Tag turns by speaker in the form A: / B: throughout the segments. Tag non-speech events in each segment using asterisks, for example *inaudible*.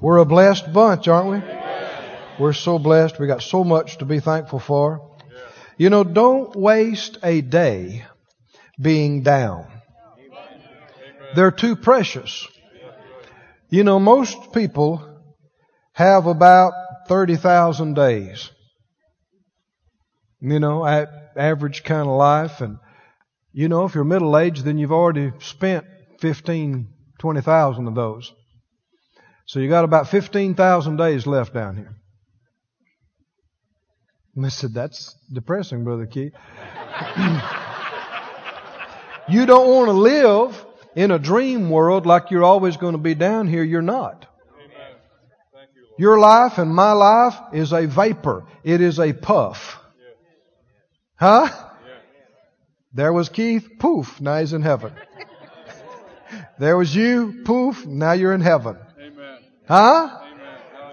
A: We're a blessed bunch, aren't we? We're so blessed. We got so much to be thankful for. You know, don't waste a day being down. They're too precious. You know, most people have about 30,000 days. You know, average kind of life. And, you know, if you're middle aged, then you've already spent 15, 20,000 of those. So you got about 15,000 days left down here. And I said, that's depressing, Brother Key. *clears throat* you don't want to live in a dream world like you're always going to be down here. You're not. Your life and my life is a vapor. It is a puff. Huh? There was Keith, poof, now he's in heaven. there was you, poof, now you're in heaven. Huh?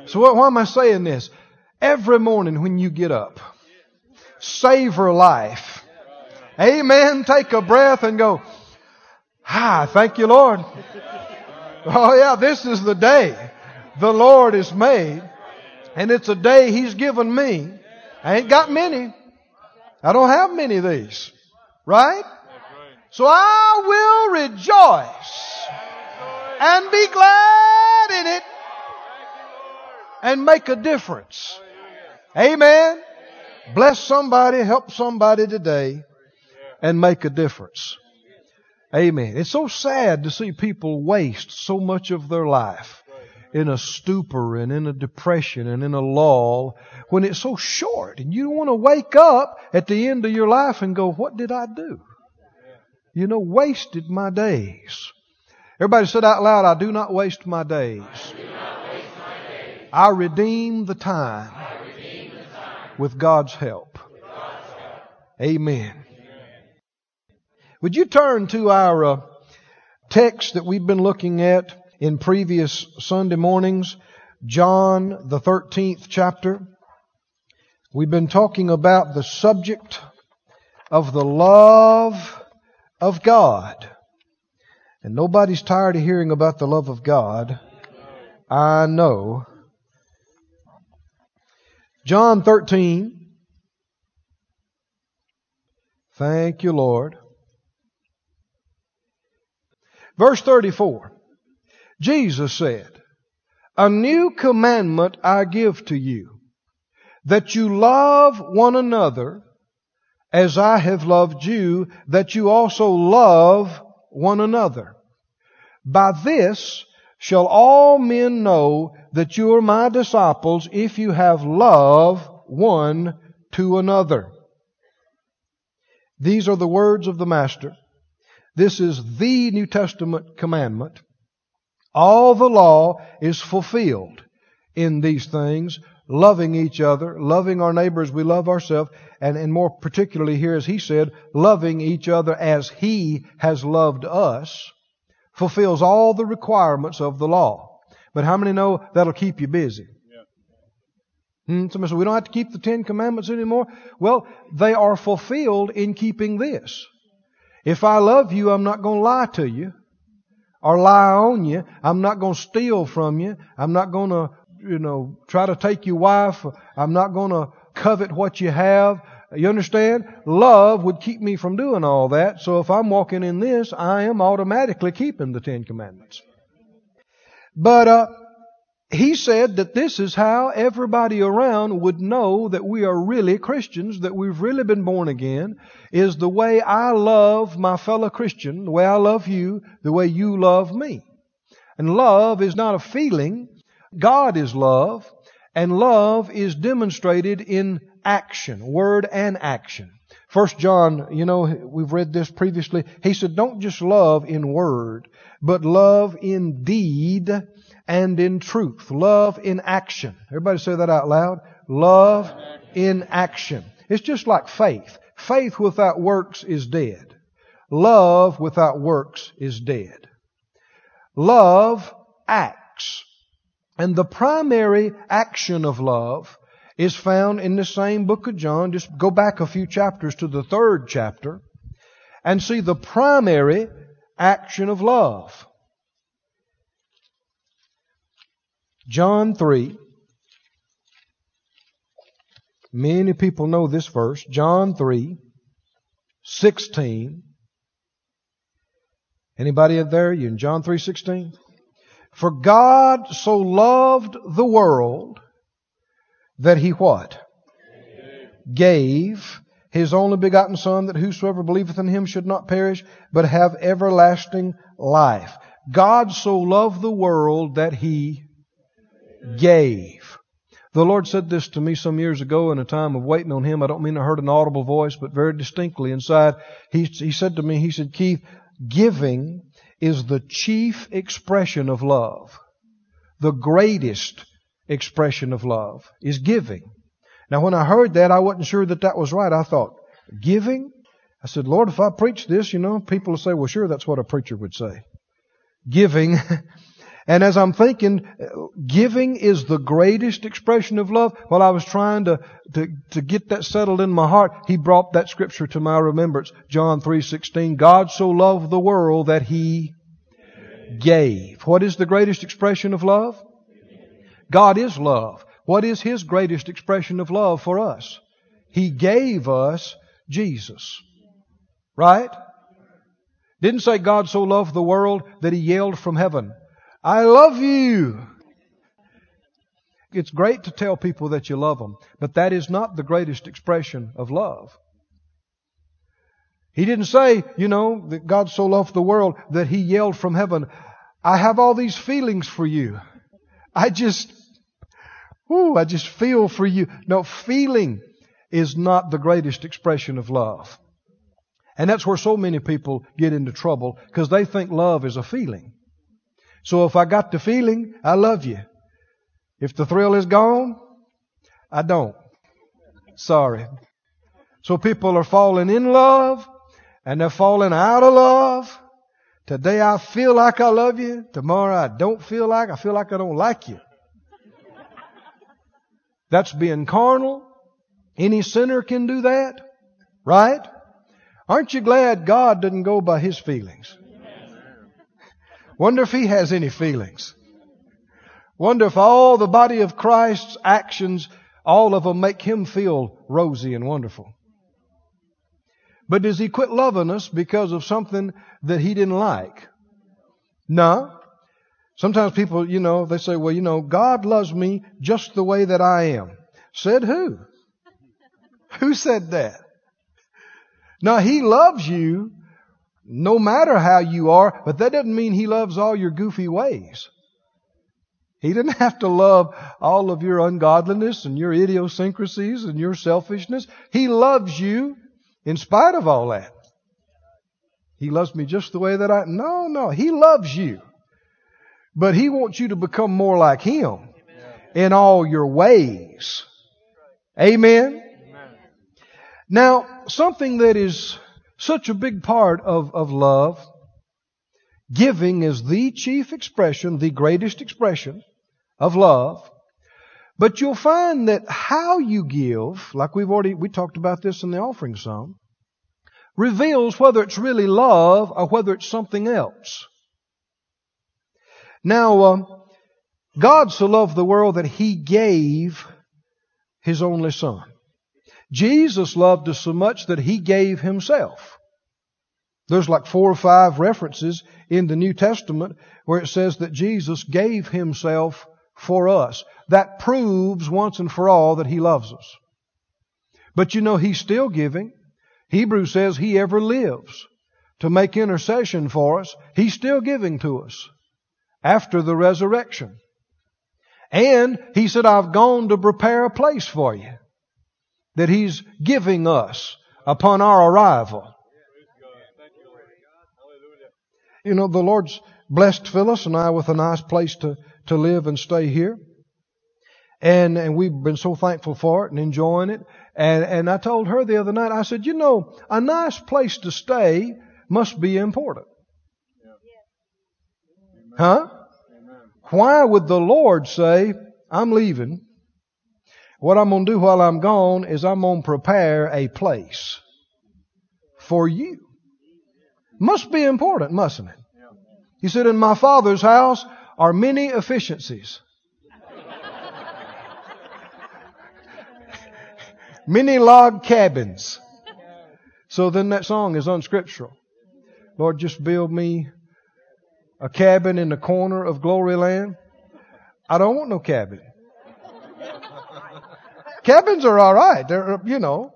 A: So what, why am I saying this? Every morning when you get up, savor life. Amen. Take a breath and go, ah, thank you, Lord. Oh yeah, this is the day the Lord has made. And it's a day He's given me. I ain't got many. I don't have many of these. Right? So I will rejoice and be glad and make a difference. Amen. Bless somebody, help somebody today and make a difference. Amen. It's so sad to see people waste so much of their life in a stupor and in a depression and in a lull when it's so short and you don't want to wake up at the end of your life and go, what did I do? You know, wasted my days. Everybody said out loud, I do not waste my days. I redeem the time with God's help. Amen. Would you turn to our uh, text that we've been looking at in previous Sunday mornings, John, the 13th chapter. We've been talking about the subject of the love of God. And nobody's tired of hearing about the love of God. I know. John 13. Thank you, Lord. Verse 34. Jesus said, A new commandment I give to you, that you love one another as I have loved you, that you also love one another. By this shall all men know that you are my disciples if you have love one to another. These are the words of the Master. This is the New Testament commandment. All the law is fulfilled in these things, loving each other, loving our neighbors, we love ourselves, and, and more particularly here, as he said, loving each other as he has loved us, fulfills all the requirements of the law. But how many know that'll keep you busy? Hmm, somebody said, we don't have to keep the Ten Commandments anymore. Well, they are fulfilled in keeping this. If I love you, I'm not going to lie to you or lie on you. I'm not going to steal from you. I'm not going to, you know, try to take your wife. I'm not going to covet what you have. You understand? Love would keep me from doing all that. So if I'm walking in this, I am automatically keeping the Ten Commandments. But, uh, he said that this is how everybody around would know that we are really Christians, that we've really been born again, is the way I love my fellow Christian, the way I love you, the way you love me. And love is not a feeling. God is love, and love is demonstrated in action, word and action. First John, you know, we've read this previously. He said, don't just love in word, but love in deed and in truth. Love in action. Everybody say that out loud. Love in action. It's just like faith. Faith without works is dead. Love without works is dead. Love acts. And the primary action of love is found in the same book of John. Just go back a few chapters to the third chapter and see the primary action of love. John 3. Many people know this verse. John 3, 16. Anybody there? You in John 3, 16? For God so loved the world that he what? Gave his only begotten Son that whosoever believeth in him should not perish, but have everlasting life. God so loved the world that he gave. The Lord said this to me some years ago in a time of waiting on Him. I don't mean I heard an audible voice, but very distinctly inside. He, he said to me, He said, Keith, giving is the chief expression of love. The greatest expression of love is giving. Now when I heard that, I wasn't sure that that was right. I thought, giving? I said, Lord, if I preach this, you know, people will say, well, sure, that's what a preacher would say. Giving *laughs* And as I'm thinking, giving is the greatest expression of love. While I was trying to, to, to get that settled in my heart, he brought that scripture to my remembrance. John 3.16, God so loved the world that he gave. What is the greatest expression of love? God is love. What is his greatest expression of love for us? He gave us Jesus. Right? Didn't say God so loved the world that he yelled from heaven. I love you. It's great to tell people that you love them, but that is not the greatest expression of love. He didn't say, you know, that God so loved the world that he yelled from heaven, I have all these feelings for you. I just, whoo, I just feel for you. No, feeling is not the greatest expression of love. And that's where so many people get into trouble because they think love is a feeling. So if I got the feeling, I love you. If the thrill is gone, I don't. Sorry. So people are falling in love and they're falling out of love. Today I feel like I love you. Tomorrow I don't feel like, I feel like I don't like you. That's being carnal. Any sinner can do that. Right? Aren't you glad God didn't go by his feelings? Wonder if he has any feelings. Wonder if all the body of Christ's actions, all of them make him feel rosy and wonderful. But does he quit loving us because of something that he didn't like? No. Sometimes people, you know, they say, well, you know, God loves me just the way that I am. Said who? *laughs* Who said that? Now, he loves you no matter how you are, but that doesn't mean He loves all your goofy ways. He didn't *laughs* have to love all of your ungodliness and your idiosyncrasies and your selfishness. He loves you in spite of all that. He loves me just the way that I, no, no, He loves you. But He wants you to become more like Him in all your ways. Amen? Now, something that is such a big part of, of love. Giving is the chief expression, the greatest expression of love. But you'll find that how you give, like we've already, we talked about this in the offering some, reveals whether it's really love or whether it's something else. Now, uh, God so loved the world that He gave His only Son. Jesus loved us so much that He gave Himself. There's like four or five references in the New Testament where it says that Jesus gave Himself for us. That proves once and for all that He loves us. But you know, He's still giving. Hebrews says He ever lives to make intercession for us. He's still giving to us after the resurrection. And He said, I've gone to prepare a place for you that He's giving us upon our arrival. You know, the Lord's blessed Phyllis and I with a nice place to, to live and stay here. And, and we've been so thankful for it and enjoying it. And, and I told her the other night, I said, you know, a nice place to stay must be important. Huh? Why would the Lord say, I'm leaving what I'm going to do while I'm gone is I'm going to prepare a place for you. Must be important, mustn't it? He said, in my father's house are many efficiencies. Many log cabins. So then that song is unscriptural. Lord, just build me a cabin in the corner of glory land. I don't want no cabin. Cabins are all right. They're, you know,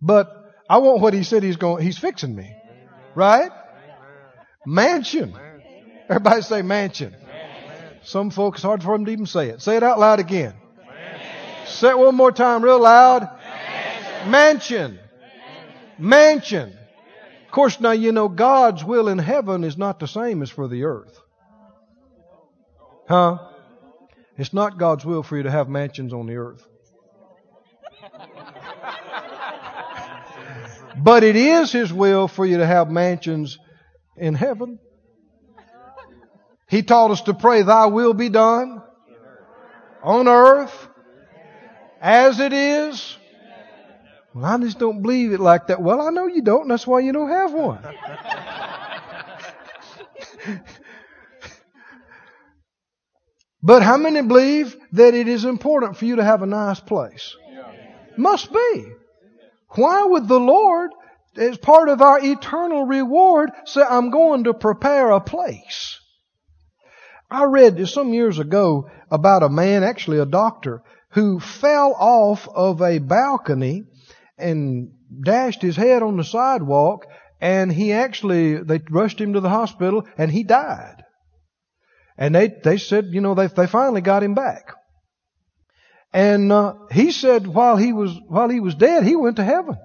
A: but I want what he said he's going, he's fixing me. Right? Mansion. Everybody say mansion. Some folks, hard for them to even say it. Say it out loud again. Say it one more time real loud. Mansion. Mansion. Of course, now you know God's will in heaven is not the same as for the earth. Huh? It's not God's will for you to have mansions on the earth. But it is His will for you to have mansions in heaven. He taught us to pray, Thy will be done on earth as it is. Well, I just don't believe it like that. Well, I know you don't. and That's why you don't have one. *laughs* but how many believe that it is important for you to have a nice place? Must be. Why would the Lord, as part of our eternal reward, say, I'm going to prepare a place? I read some years ago about a man, actually a doctor, who fell off of a balcony and dashed his head on the sidewalk and he actually, they rushed him to the hospital and he died. And they, they said, you know, they, they finally got him back. And uh, he said while he was while he was dead, he went to heaven.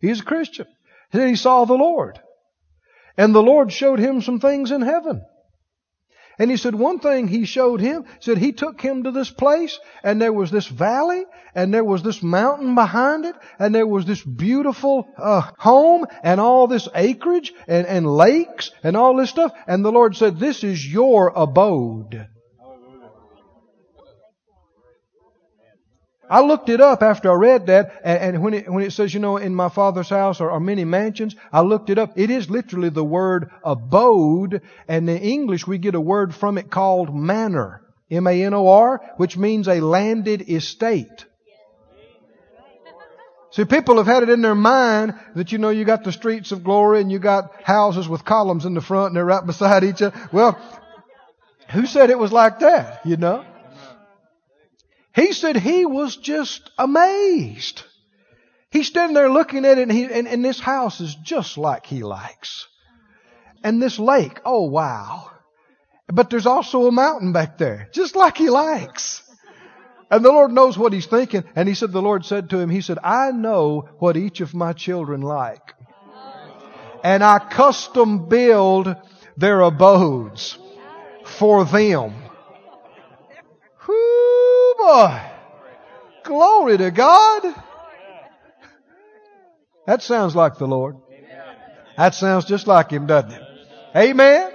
A: He's a Christian. He said he saw the Lord, and the Lord showed him some things in heaven. And he said one thing he showed him, said he took him to this place and there was this valley and there was this mountain behind it and there was this beautiful uh, home and all this acreage and, and lakes and all this stuff. And the Lord said, this is your abode. I looked it up after I read that, and, and when, it, when it says, you know, in my father's house are, are, many mansions, I looked it up. It is literally the word abode, and in English we get a word from it called manor. M-A-N-O-R, which means a landed estate. See, people have had it in their mind that, you know, you got the streets of glory and you got houses with columns in the front and they're right beside each other. Well, who said it was like that, you know? He said he was just amazed. He's standing there looking at it and, he, and, and this house is just like he likes. And this lake, oh wow. But there's also a mountain back there, just like he likes. And the Lord knows what he's thinking. And he said, the Lord said to him, he said, I know what each of my children like. And I custom build their abodes for them boy. Glory to God. That sounds like the Lord. That sounds just like Him, doesn't it? Amen.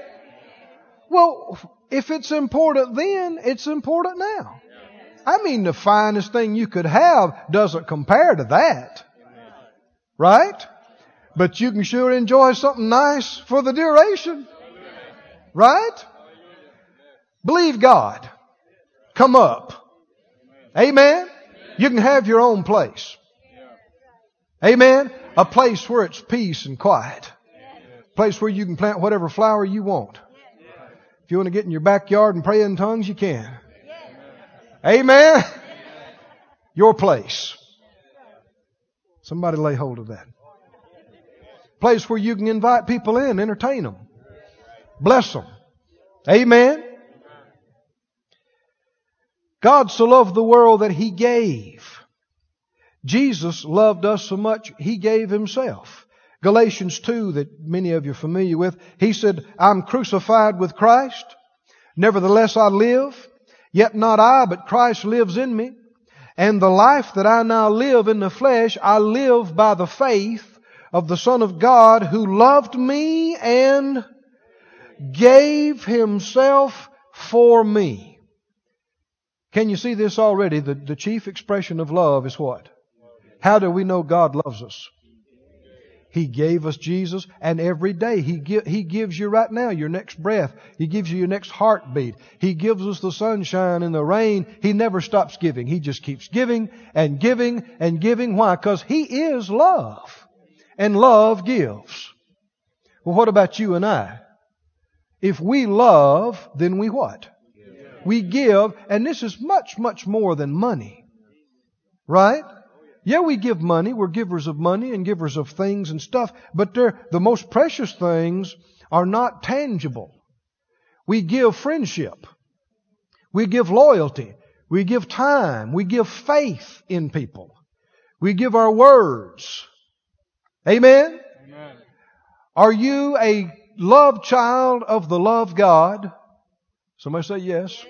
A: Well, if it's important then, it's important now. I mean, the finest thing you could have doesn't compare to that. Right? But you can sure enjoy something nice for the duration. Right? Believe God. Come up. Amen? You can have your own place. Amen? A place where it's peace and quiet. A place where you can plant whatever flower you want. If you want to get in your backyard and pray in tongues, you can. Amen? Your place. Somebody lay hold of that. Place where you can invite people in, entertain them, bless them. Amen? God so loved the world that He gave. Jesus loved us so much, He gave Himself. Galatians 2 that many of you are familiar with, He said, I'm crucified with Christ. Nevertheless I live. Yet not I, but Christ lives in me. And the life that I now live in the flesh, I live by the faith of the Son of God who loved me and gave Himself for me. Can you see this already? The, the chief expression of love is what? How do we know God loves us? He gave us Jesus, and every day He, gi- he gives you right now your next breath. He gives you your next heartbeat. He gives us the sunshine and the rain. He never stops giving. He just keeps giving and giving and giving. Why? Because He is love. And love gives. Well, what about you and I? If we love, then we what? We give, and this is much, much more than money. Right? Yeah, we give money. We're givers of money and givers of things and stuff, but they're, the most precious things are not tangible. We give friendship. We give loyalty. We give time. We give faith in people. We give our words. Amen?
B: Amen.
A: Are you a love child of the love God? Somebody say yes.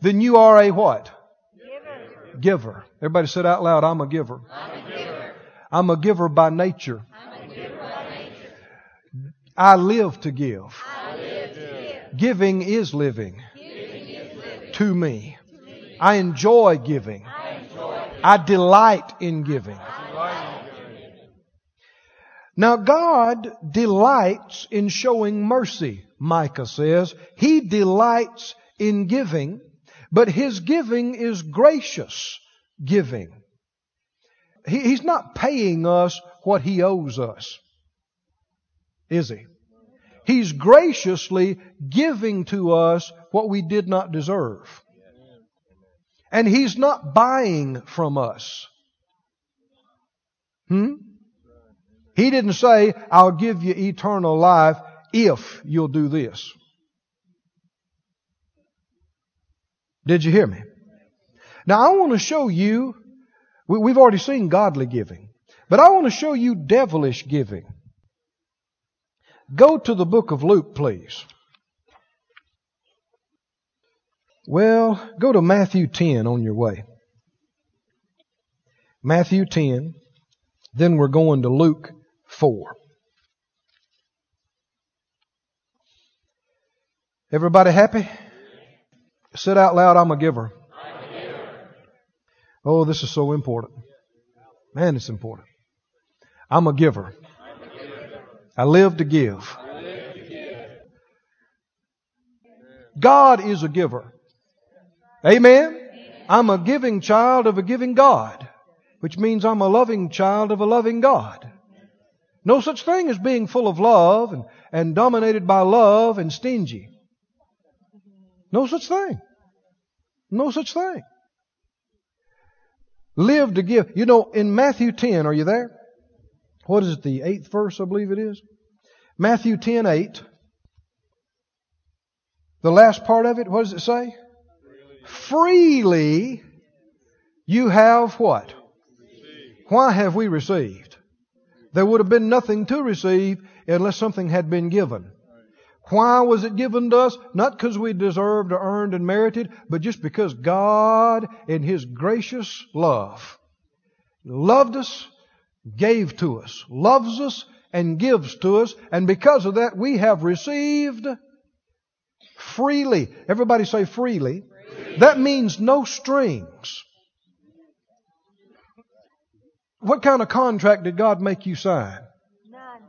A: Then you are a what? Giver. giver. Everybody said out loud, I'm a giver. I'm a giver I'm a giver by nature. I'm a giver by nature. I live to give. I live to give. Giving is living. To me. I enjoy giving. I delight in giving. Now God delights in showing mercy, Micah says. He delights in giving, but His giving is gracious giving. He, he's not paying us what He owes us. Is He? He's graciously giving to us what we did not deserve. And He's not buying from us. Hmm? He didn't say, I'll give you eternal life if you'll do this. Did you hear me? Now I want to show you, we've already seen godly giving, but I want to show you devilish giving. Go to the book of Luke, please. Well, go to Matthew 10 on your way. Matthew 10. Then we're going to Luke 4. Everybody happy? Sit out loud, I'm a giver. Oh, this is so important. Man, it's important. I'm a giver. I live to give. God is a giver. Amen? I'm a giving child of a giving God, which means I'm a loving child of a loving God. No such thing as being full of love and, and dominated by love and stingy. No such thing. No such thing. Live to give. You know, in Matthew 10, are you there? What is it, the eighth verse, I believe it is? Matthew 10, 8. The last part of it, what does it say? Freely you have what? Why have we received? There would have been nothing to receive unless something had been given. Why was it given to us? Not because we deserved or earned and merited, but just because God, in His gracious love, loved us, gave to us, loves us, and gives to us, and because of that we have received freely. Everybody say freely. That means no strings. What kind of contract did God make you sign? None.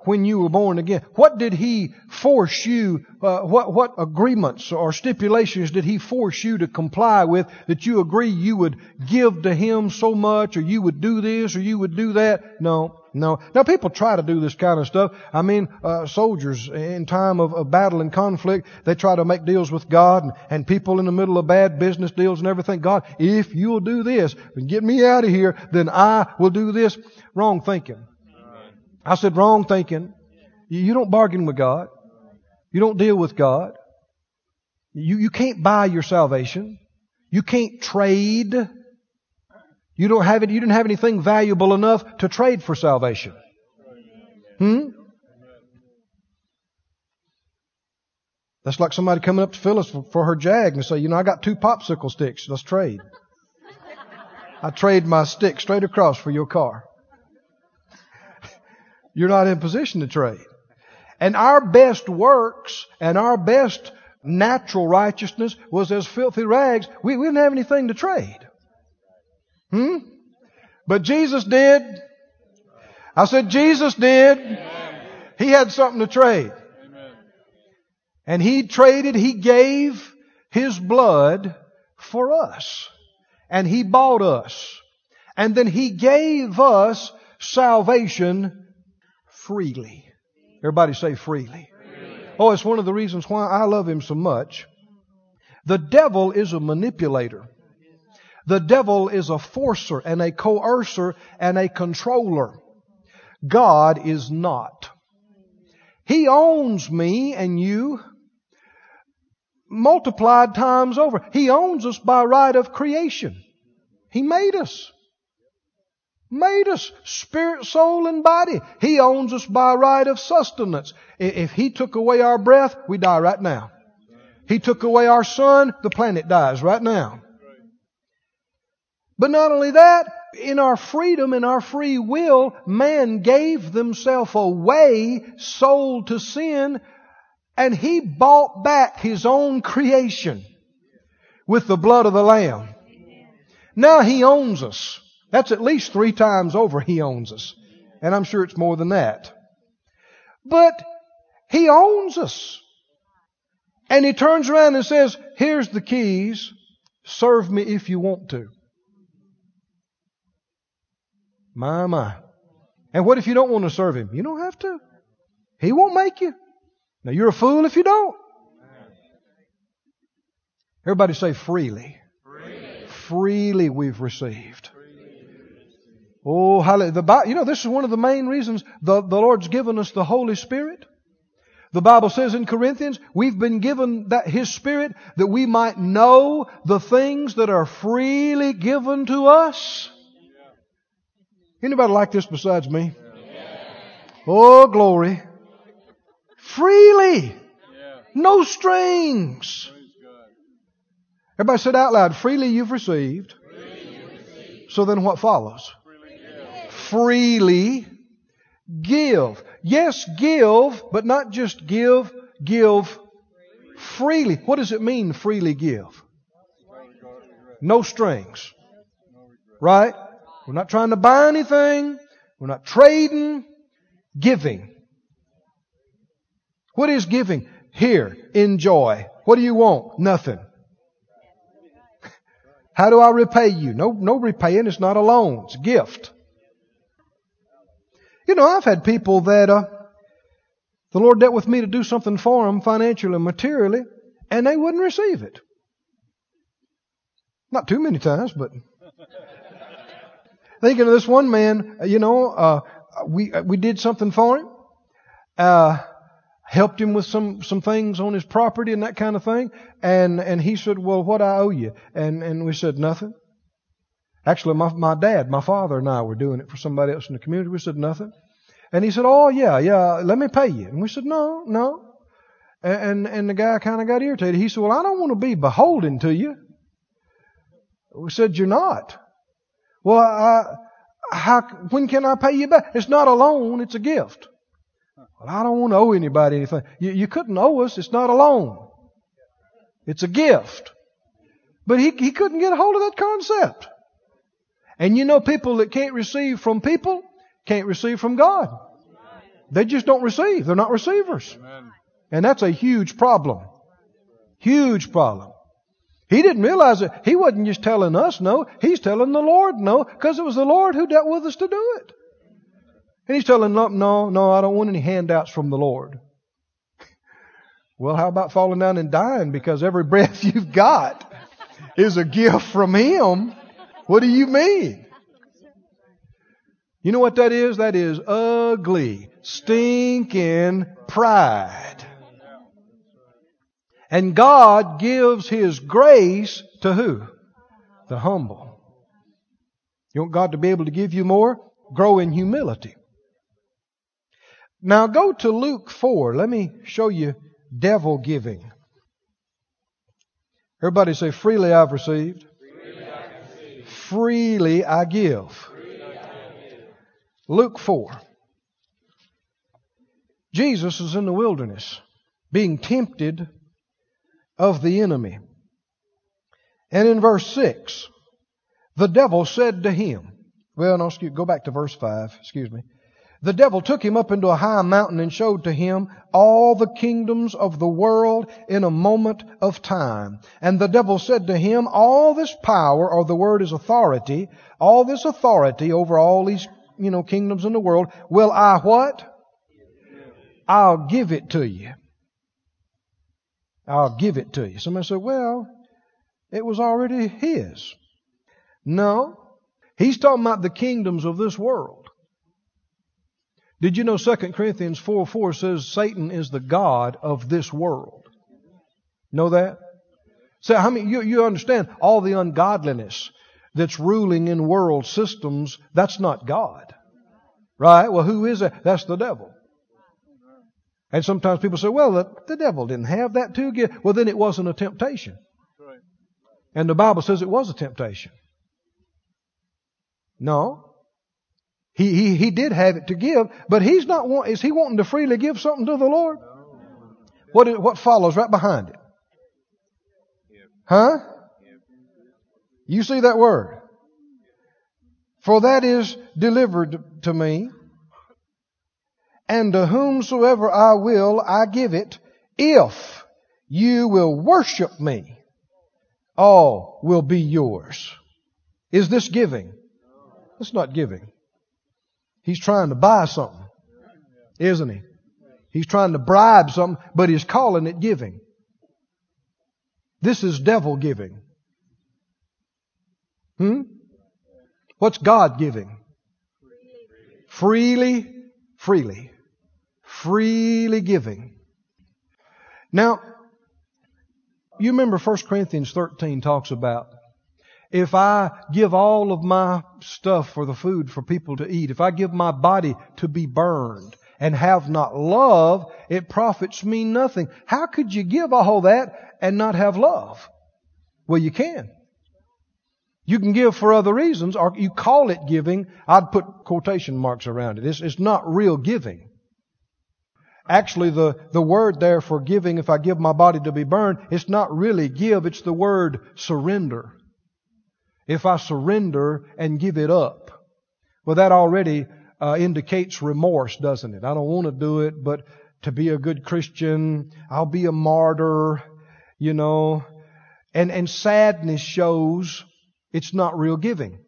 A: When you were born again, what did He force you? Uh, what what agreements or stipulations did He force you to comply with that you agree you would give to Him so much, or you would do this, or you would do that? No, no. Now people try to do this kind of stuff. I mean, uh, soldiers in time of, of, battle and conflict, they try to make deals with God, and, and people in the middle of bad business deals and everything. God, if you'll do this and get me out of here, then I will do this. Wrong thinking. I said wrong thinking. You don't bargain with God. You don't deal with God. You, you can't buy your salvation. You can't trade. You don't have it, you didn't have anything valuable enough to trade for salvation. Hmm? That's like somebody coming up to Phyllis for, for her jag and say, you know, I got two popsicle sticks. Let's trade. I trade my stick straight across for your car. *laughs* You're not in position to trade. And our best works and our best natural righteousness was as filthy rags. We, we didn't have anything to trade. Hmm? But Jesus did. I said, Jesus did. He had something to trade. And he traded, he gave his blood for us. And he bought us. And then he gave us salvation freely. Everybody say freely. Oh, it's one of the reasons why I love him so much. The devil is a manipulator. The devil is a forcer and a coercer and a controller. God is not. He owns me and you multiplied times over. He owns us by right of creation. He made us. Made us spirit, soul, and body. He owns us by right of sustenance. If He took away our breath, we die right now. He took away our sun, the planet dies right now. But not only that, in our freedom, in our free will, man gave themselves away, sold to sin, and he bought back his own creation with the blood of the Lamb. Now he owns us. That's at least three times over he owns us. And I'm sure it's more than that. But he owns us. And he turns around and says, here's the keys. Serve me if you want to. My, my. And what if you don't want to serve him? You don't have to. He won't make you. Now you're a fool if you don't. Everybody say freely. Freely, freely we've received. Oh, hallelujah. You know, this is one of the main reasons the, the Lord's given us the Holy Spirit. The Bible says in Corinthians, we've been given that His Spirit that we might know the things that are freely given to us. Anybody like this besides me? Oh, glory. Freely. No strings. Everybody said out loud, freely you've received. So then what follows? Freely give. Yes, give, but not just give, give freely. What does it mean, freely give? No strings. Right? We're not trying to buy anything. We're not trading. Giving. What is giving? Here, enjoy. What do you want? Nothing. *laughs* How do I repay you? No, no repaying. It's not a loan. It's a gift. You know, I've had people that uh, the Lord dealt with me to do something for them financially and materially, and they wouldn't receive it. Not too many times, but thinking of this one man, you know, uh, we we did something for him, uh, helped him with some some things on his property and that kind of thing, and and he said, "Well, what I owe you?" And and we said nothing. Actually, my my dad, my father, and I were doing it for somebody else in the community. We said nothing, and he said, "Oh yeah, yeah, let me pay you." And we said, "No, no." And and the guy kind of got irritated. He said, "Well, I don't want to be beholden to you." We said, "You're not." Well, I, how, when can I pay you back? It's not a loan, it's a gift. Well, I don't want to owe anybody anything. You, you couldn't owe us, it's not a loan. It's a gift. But he, he couldn't get a hold of that concept. And you know people that can't receive from people can't receive from God. They just don't receive. They're not receivers. And that's a huge problem. Huge problem. He didn't realize it. He wasn't just telling us no. He's telling the Lord no because it was the Lord who dealt with us to do it. And he's telling them, no, no, I don't want any handouts from the Lord. *laughs* Well, how about falling down and dying because every *laughs* breath you've got is a gift from Him? What do you mean? You know what that is? That is ugly, stinking pride. And God gives His grace to who? The humble. You want God to be able to give you more? Grow in humility. Now go to Luke 4. Let me show you devil giving. Everybody say, freely I've received. Freely I. Freely I give. Freely I give. Luke 4. Jesus is in the wilderness being tempted of the enemy. And in verse 6, the devil said to him, well, no, excuse, go back to verse 5, excuse me. The devil took him up into a high mountain and showed to him all the kingdoms of the world in a moment of time. And the devil said to him, all this power, or the word is authority, all this authority over all these, you know, kingdoms in the world, will I what? I'll give it to you. I'll give it to you. Somebody said, well, it was already his. No. He's talking about the kingdoms of this world. Did you know 2 Corinthians 4 4 says Satan is the God of this world? Know that? So how many you, you understand all the ungodliness that's ruling in world systems, that's not God. Right? Well, who is that? That's the devil. And sometimes people say, well, the, the devil didn't have that too. Well, then it wasn't a temptation. And the Bible says it was a temptation. No. He, he, he did have it to give, but he's not want, is he wanting to freely give something to the Lord? What, is, what follows right behind it? Huh? You see that word? For that is delivered to me, and to whomsoever I will, I give it, if you will worship me, all will be yours. Is this giving? It's not giving. He's trying to buy something, isn't he? He's trying to bribe something, but he's calling it giving. This is devil giving. Hmm? What's God giving? Freely, freely, freely giving. Now, you remember 1 Corinthians 13 talks about if I give all of my stuff for the food for people to eat, if I give my body to be burned and have not love, it profits me nothing. How could you give all that and not have love? Well, you can. You can give for other reasons, or you call it giving. I'd put quotation marks around it. It's, it's not real giving. Actually, the, the word there for giving, if I give my body to be burned, it's not really give, it's the word surrender if I surrender and give it up. Well, that already uh, indicates remorse, doesn't it? I don't want to do it, but to be a good Christian, I'll be a martyr, you know. And, and sadness shows it's not real giving.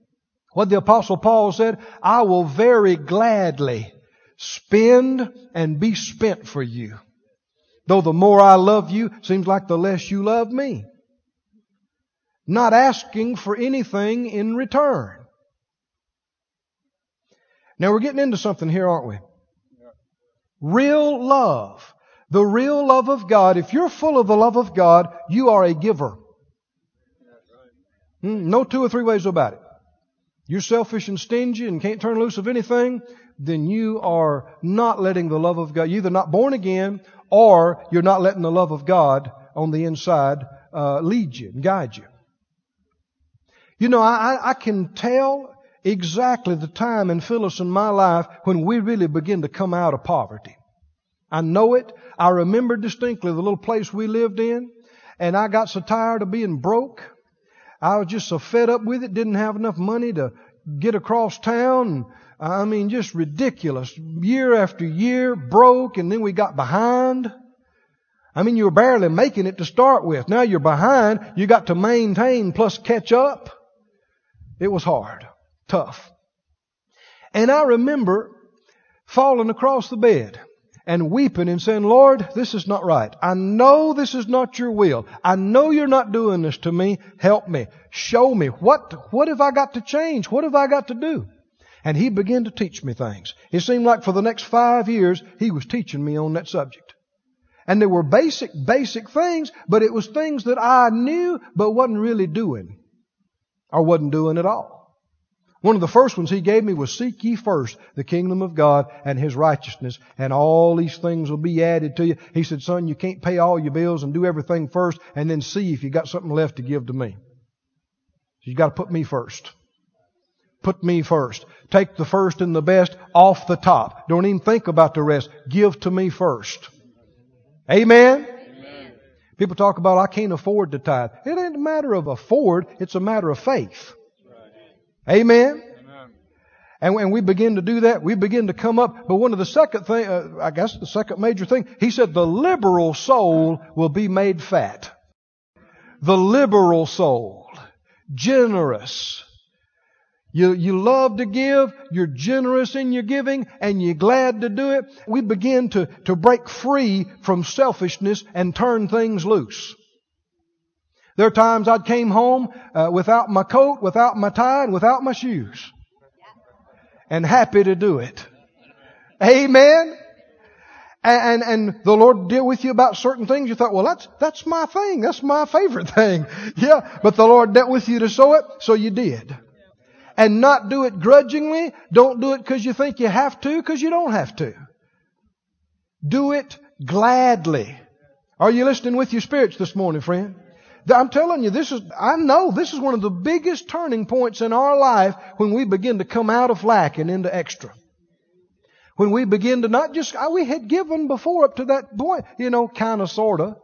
A: What the apostle Paul said, I will very gladly spend and be spent for you. Though the more I love you, seems like the less you love me not asking for anything in return. Now we're getting into something here, aren't we? Real love. The real love of God. If you're full of the love of God, you are a giver. Hmm, no two or three ways about it. You're selfish and stingy and can't turn loose of anything, then you are not letting the love of God, you're either not born again or you're not letting the love of God on the inside uh, lead you and guide you. You know, I, I can tell exactly the time in Phyllis and my life when we really begin to come out of poverty. I know it. I remember distinctly the little place we lived in, and I got so tired of being broke. I was just so fed up with it, didn't have enough money to get across town. I mean, just ridiculous. Year after year, broke, and then we got behind. I mean, you were barely making it to start with. Now you're behind. You got to maintain plus catch up. It was hard, tough. And I remember falling across the bed and weeping and saying, Lord, this is not right. I know this is not your will. I know you're not doing this to me. Help me. Show me. What, what have I got to change? What have I got to do? And he began to teach me things. It seemed like for the next five years, he was teaching me on that subject. And there were basic, basic things, but it was things that I knew, but wasn't really doing or wasn't doing at all. One of the first ones he gave me was seek ye first the kingdom of God and his righteousness and all these things will be added to you. He said, son, you can't pay all your bills and do everything first and then see if you got something left to give to me. You got to put me first. Put me first. Take the first and the best off the top. Don't even think about the rest. Give to me first. Amen? People talk about, I can't afford to tithe. It ain't a matter of afford, it's a matter of faith. Amen? Amen? And when we begin to do that, we begin to come up. But one of the second thing, uh, I guess the second major thing, he said the liberal soul will be made fat. The liberal soul. Generous. You, you love to give, you're generous in your giving, and you're glad to do it. We begin to, to break free from selfishness and turn things loose. There are times I came home uh, without my coat, without my tie, and without my shoes and happy to do it. Amen. And, and the Lord deal with you about certain things. You thought, well, that's, that's my thing. That's my favorite thing. *laughs* Yeah. But the Lord dealt with you to sow it, so you did. And not do it grudgingly. Don't do it because you think you have to, because you don't have to. Do it gladly. Are you listening with your spirits this morning, friend? I'm telling you, this is, I know this is one of the biggest turning points in our life when we begin to come out of lack and into extra. When we begin to not just, we had given before up to that point, you know, kind of, sorta.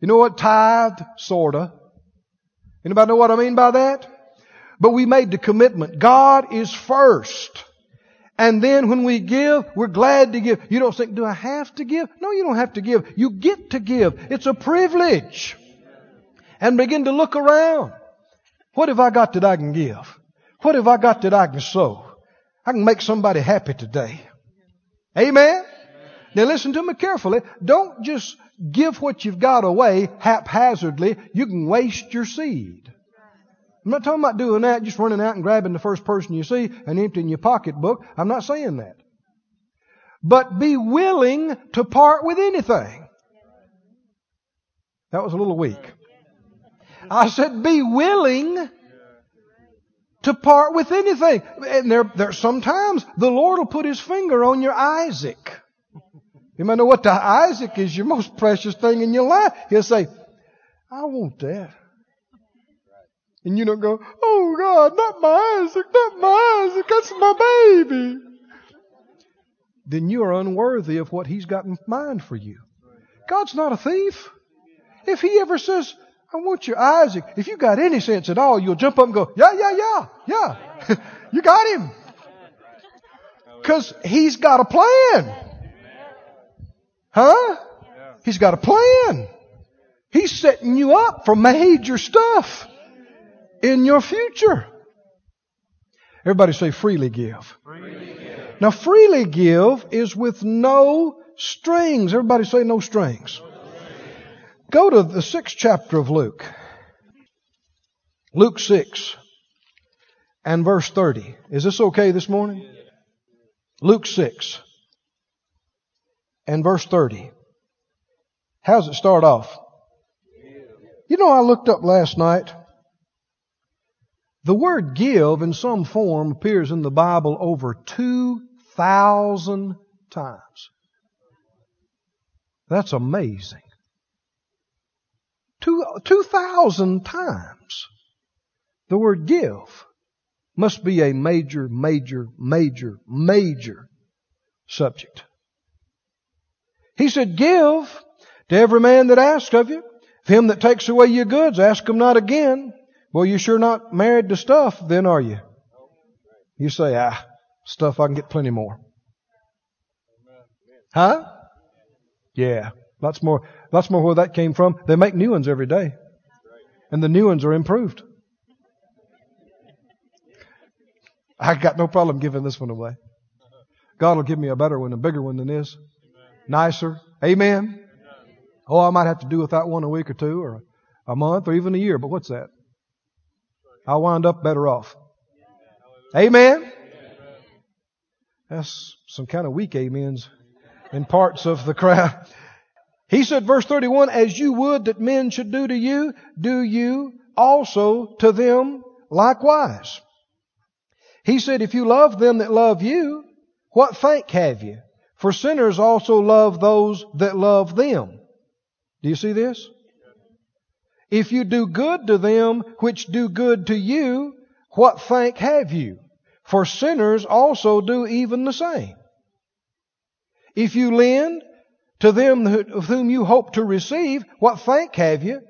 A: You know what? Tithed, sorta. Anybody know what I mean by that? But we made the commitment. God is first. And then when we give, we're glad to give. You don't think, do I have to give? No, you don't have to give. You get to give. It's a privilege. And begin to look around. What have I got that I can give? What have I got that I can sow? I can make somebody happy today. Amen? Now listen to me carefully. Don't just give what you've got away haphazardly. You can waste your seed. I'm not talking about doing that, just running out and grabbing the first person you see and emptying your pocketbook. I'm not saying that. But be willing to part with anything. That was a little weak. I said be willing to part with anything. And there, there sometimes the Lord will put His finger on your Isaac. You might know what the Isaac is your most precious thing in your life. He'll say, I want that. And you don't go, oh God, not my Isaac, not my Isaac, that's my baby. Then you are unworthy of what He's got in mind for you. God's not a thief. If He ever says, I want your Isaac, if you got any sense at all, you'll jump up and go, yeah, yeah, yeah, yeah. *laughs* you got him. Cause He's got a plan. Huh? He's got a plan. He's setting you up for major stuff in your future. Everybody say freely give. freely give. Now freely give is with no strings. Everybody say no strings. no strings. Go to the sixth chapter of Luke. Luke 6 and verse 30. Is this okay this morning? Luke 6 and verse 30. How does it start off? You know, I looked up last night the word give in some form appears in the Bible over 2,000 times. That's amazing. 2,000 times. The word give must be a major, major, major, major subject. He said, give to every man that asks of you. If him that takes away your goods, ask him not again. Well, you're sure not married to stuff, then are you? You say, ah, stuff, I can get plenty more. Huh? Yeah. Lots more, lots more where that came from. They make new ones every day. And the new ones are improved. I got no problem giving this one away. God will give me a better one, a bigger one than this. Nicer. Amen. Oh, I might have to do without one a week or two or a month or even a year, but what's that? I'll wind up better off. Amen? That's some kind of weak amens in parts of the crowd. He said, verse 31, as you would that men should do to you, do you also to them likewise. He said, if you love them that love you, what thank have you? For sinners also love those that love them. Do you see this? If you do good to them which do good to you, what thank have you? For sinners also do even the same. If you lend to them of whom you hope to receive, what thank have you?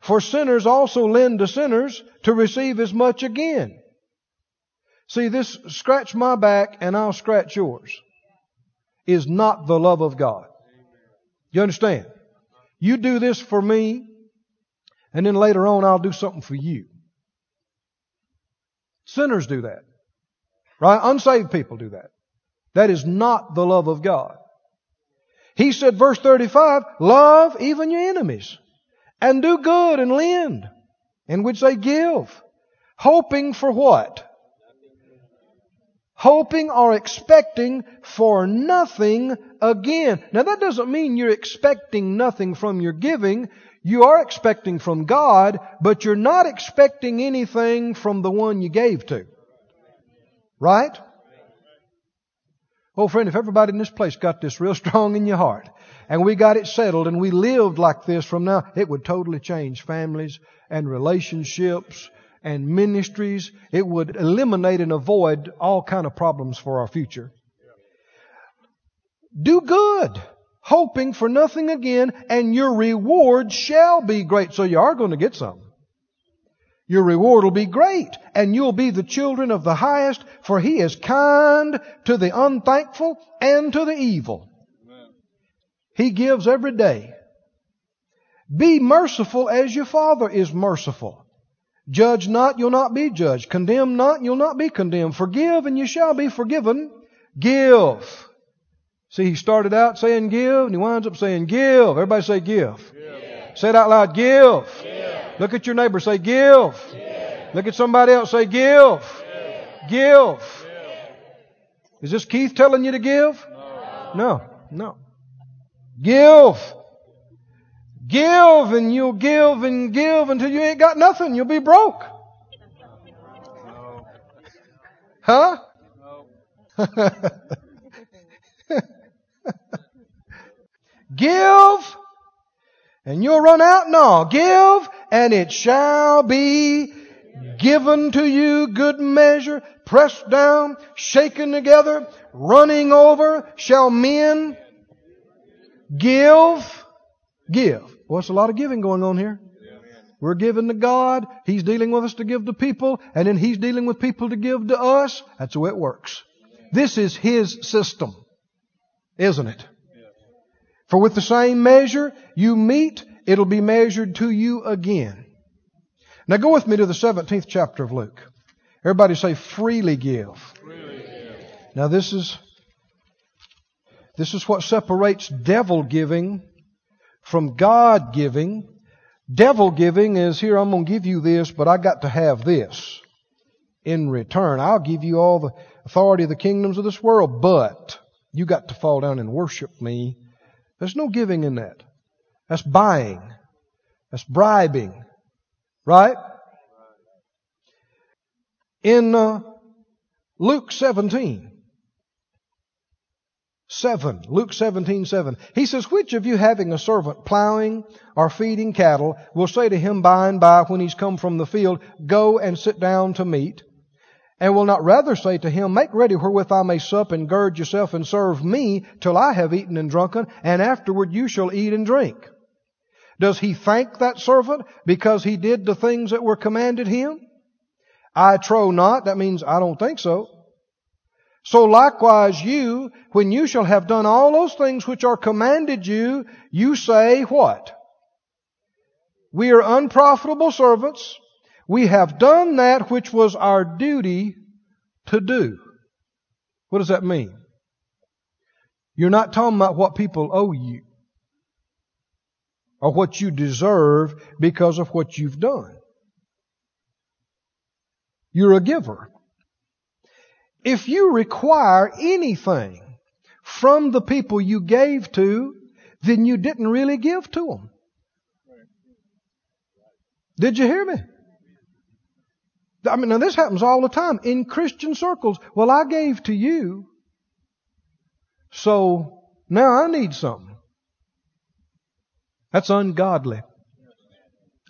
A: For sinners also lend to sinners to receive as much again. See, this scratch my back and I'll scratch yours is not the love of God. You understand? You do this for me, and then later on I'll do something for you. Sinners do that. Right? Unsaved people do that. That is not the love of God. He said, verse 35, love even your enemies and do good and lend, in which they give, hoping for what? Hoping or expecting for nothing again. Now that doesn't mean you're expecting nothing from your giving. You are expecting from God, but you're not expecting anything from the one you gave to. Right? Oh, friend, if everybody in this place got this real *laughs* strong in your heart, and we got it settled, and we lived like this from now, it would totally change families and relationships and ministries. It would eliminate and avoid all kind of problems for our future. Do good, hoping for nothing again, and your reward shall be great. So you are going to get something. Your reward will be great, and you'll be the children of the highest, for he is kind to the unthankful and to the evil. He gives every day. Be merciful as your Father is merciful. Judge not, you'll not be judged. Condemn not, you'll not be condemned. Forgive, and you shall be forgiven. Give. See, he started out saying give, and he winds up saying give. Everybody say give. give. Say it out loud, give. give. Look at your neighbor, say, give. Look at somebody else, say, give. Give. Is this Keith telling you to give? No. No. Give. Give and you'll give and give until you ain't got nothing. You'll be broke. Huh? *laughs* *laughs* give and you'll run out? No. Give and it shall be given to you good measure, pressed down, shaken together, running over, shall men give? Give. Well, it's a lot of giving going on here. We're giving to God. He's dealing with us to give to people. And then He's dealing with people to give to us. That's the way it works. This is His system. Isn't it? For with the same measure you meet, it'll be measured to you again. Now go with me to the 17th chapter of Luke. Everybody say freely give. Freely give. Now this is, this is what separates devil giving from God giving. Devil giving is here, I'm going to give you this, but I got to have this in return. I'll give you all the authority of the kingdoms of this world, but you got to fall down and worship me there's no giving in that. That's buying. That's bribing. Right? In uh, Luke 17, 7, Luke 17, 7, he says, Which of you having a servant plowing or feeding cattle will say to him by and by when he's come from the field, Go and sit down to meat? And will not rather say to him, Make ready wherewith I may sup and gird yourself and serve me till I have eaten and drunken, and afterward you shall eat and drink. Does he thank that servant because he did the things that were commanded him? I trow not. That means I don't think so. So likewise you, when you shall have done all those things which are commanded you, you say what? We are unprofitable servants. We have done that which was our duty to do. What does that mean? You're not talking about what people owe you or what you deserve because of what you've done. You're a giver. If you require anything from the people you gave to, then you didn't really give to them. Did you hear me? I mean, now this happens all the time in Christian circles. Well, I gave to you, so now I need something. That's ungodly.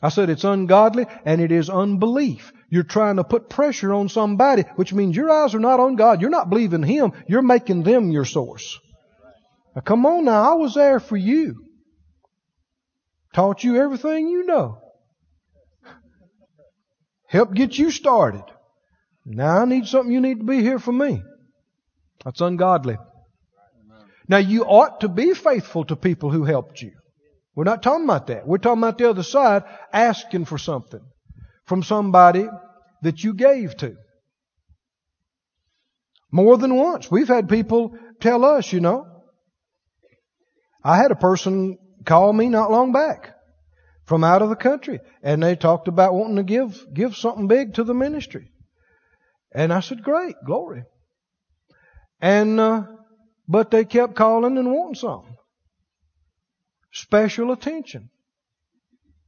A: I said it's ungodly and it is unbelief. You're trying to put pressure on somebody, which means your eyes are not on God. You're not believing Him. You're making them your source. Now come on now, I was there for you. Taught you everything you know. Help get you started. Now I need something you need to be here for me. That's ungodly. Now you ought to be faithful to people who helped you. We're not talking about that. We're talking about the other side, asking for something from somebody that you gave to. More than once. We've had people tell us, you know. I had a person call me not long back from out of the country and they talked about wanting to give, give something big to the ministry. And I said, great, glory. And, uh, but they kept calling and wanting something. Special attention.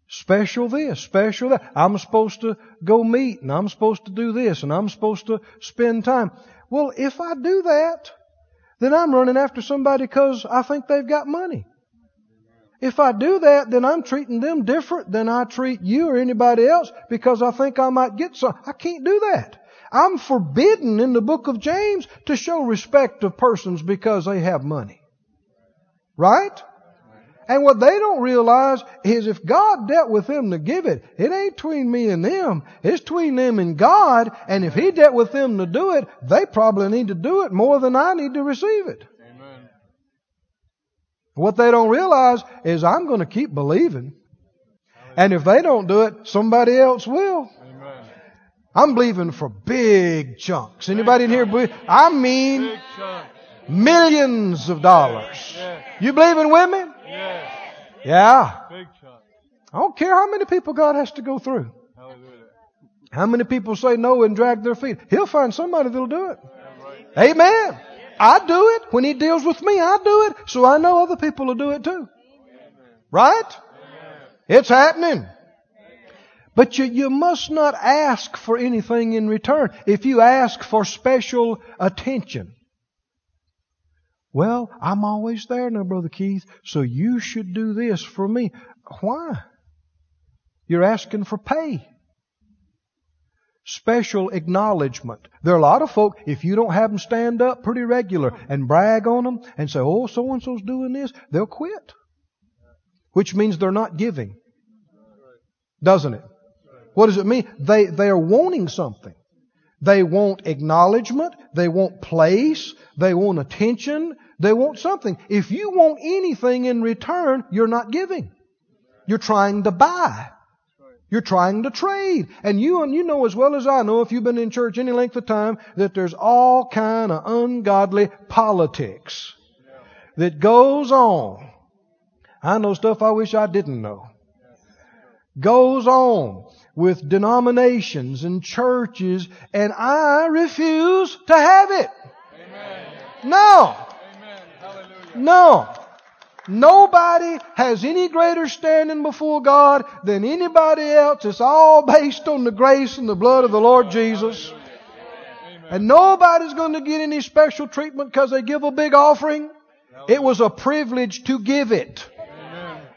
A: Special this, special that. I'm supposed to go meet and I'm supposed to do this and I'm supposed to spend time. Well, if I do that, then I'm running after somebody because I think they've got money. If I do that, then I'm treating them different than I treat you or anybody else because I think I might get some. I can't do that. I'm forbidden in the book of James to show respect of persons because they have money. Right? And what they don't realize is if God dealt with them to give it, it ain't between me and them. It's between them and God. And if He dealt with them to do it, they probably need to do it more than I need to receive it. What they don't realize is I'm going to keep believing. And if they don't do it, somebody else will. Amen. I'm believing for big chunks. Anybody in here believe? I mean, millions of dollars. You believe in women? Yeah. I don't care how many people God has to go through. How many people say no and drag their feet? He'll find somebody that'll do it. Amen. I do it. When He deals with me, I do it. So I know other people will do it too. Right? It's happening. But you, you must not ask for anything in return. If you ask for special attention, well, I'm always there now, Brother Keith, so you should do this for me. Why? You're asking for pay. Special acknowledgement. There are a lot of folk, if you don't have them stand up pretty regular and brag on them and say, oh, so and so's doing this, they'll quit. Which means they're not giving. Doesn't it? What does it mean? They, they are wanting something. They want acknowledgement. They want place. They want attention. They want something. If you want anything in return, you're not giving. You're trying to buy. You're trying to trade. And you and you know as well as I know, if you've been in church any length of time, that there's all kind of ungodly politics that goes on. I know stuff I wish I didn't know. Goes on with denominations and churches, and I refuse to have it. Amen. No. No. Nobody has any greater standing before God than anybody else. It's all based on the grace and the blood of the Lord Jesus. And nobody's going to get any special treatment because they give a big offering. It was a privilege to give it.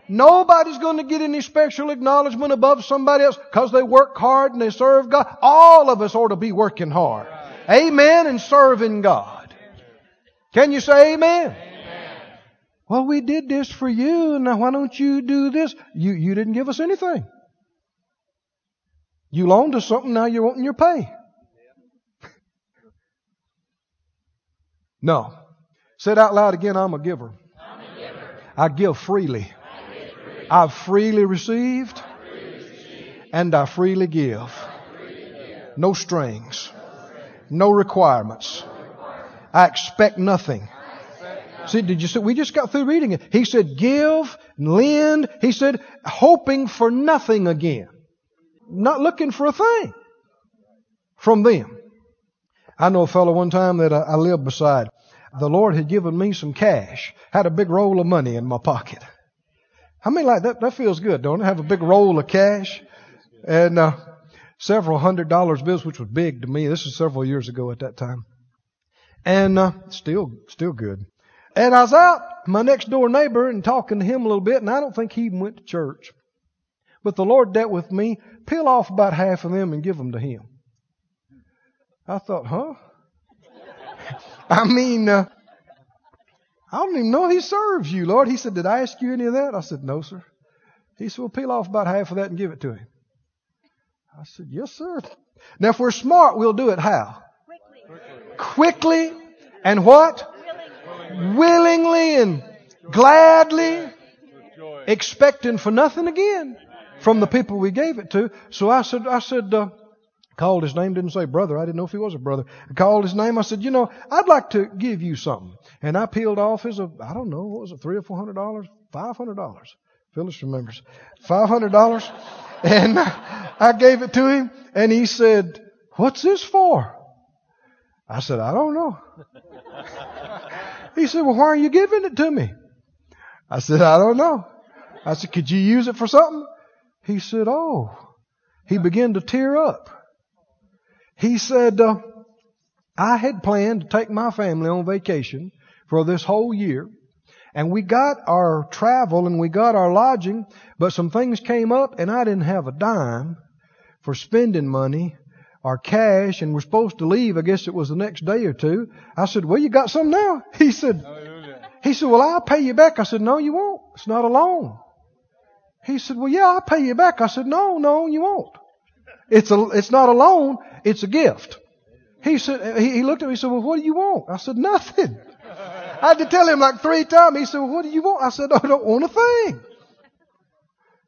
A: Nobody's going to get any special acknowledgement above somebody else because they work hard and they serve God. All of us ought to be working hard. Amen and serving God. Can you say amen? Well, we did this for you. Now why don't you do this? You, you didn't give us anything. You loaned us something. Now you're wanting your pay. no. Say it out loud again. I'm a giver. I'm a giver. I give freely. I give freely. I've freely received, and I freely give. No strings. No requirements. I expect nothing. See, did you see? We just got through reading it. He said, give, lend. He said, hoping for nothing again. Not looking for a thing from them. I know a fellow one time that I lived beside. The Lord had given me some cash. Had a big roll of money in my pocket. I mean, like that, that feels good, don't it? Have a big roll of cash and, uh, several hundred dollars bills, which was big to me. This was several years ago at that time. And, uh, still, still good. And I was out my next door neighbor and talking to him a little bit, and I don't think he even went to church. But the Lord dealt with me, peel off about half of them and give them to him. I thought, huh? *laughs* I mean, uh, I don't even know he serves you, Lord. He said, Did I ask you any of that? I said, No, sir. He said, Well, peel off about half of that and give it to him. I said, Yes, sir. Now, if we're smart, we'll do it how? Quickly. Quickly and what? Willingly, and gladly, expecting for nothing again from the people we gave it to. So I said, I said, uh, called his name, didn't say brother. I didn't know if he was a brother. I called his name. I said, you know, I'd like to give you something. And I peeled off his, uh, I don't know, what was it, three or four hundred dollars? Five hundred dollars. Phyllis remembers. Five hundred dollars. *laughs* And I gave it to him and he said, what's this for? I said, I don't know. *laughs* he said, well, why are you giving it to me? I said, I don't know. I said, could you use it for something? He said, oh. He began to tear up. He said, uh, I had planned to take my family on vacation for this whole year. And we got our travel and we got our lodging, but some things came up and I didn't have a dime for spending money or cash and we're supposed to leave. I guess it was the next day or two. I said, well, you got some now? *laughs* He said, he said, well, I'll pay you back. I said, no, you won't. It's not a loan. He said, well, yeah, I'll pay you back. I said, no, no, you won't. It's a, it's not a loan. It's a gift. He said, he, he looked at me and said, well, what do you want? I said, nothing. I had to tell him like three times. He said, well, what do you want? I said, I don't want a thing.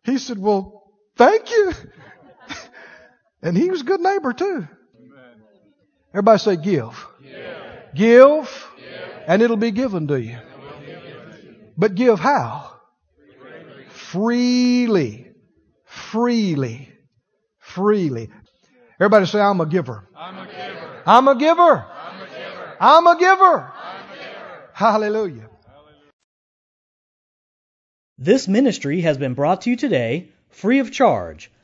A: He said, well, thank you. And he was a good neighbor too. Everybody say give. Give. give and it'll be given to you. But give how? Freely. Freely. Freely. Everybody say, I'm a giver. I'm a giver. I'm a giver. I'm a giver. I'm a giver. Hallelujah.
B: This ministry has been brought to you today free of charge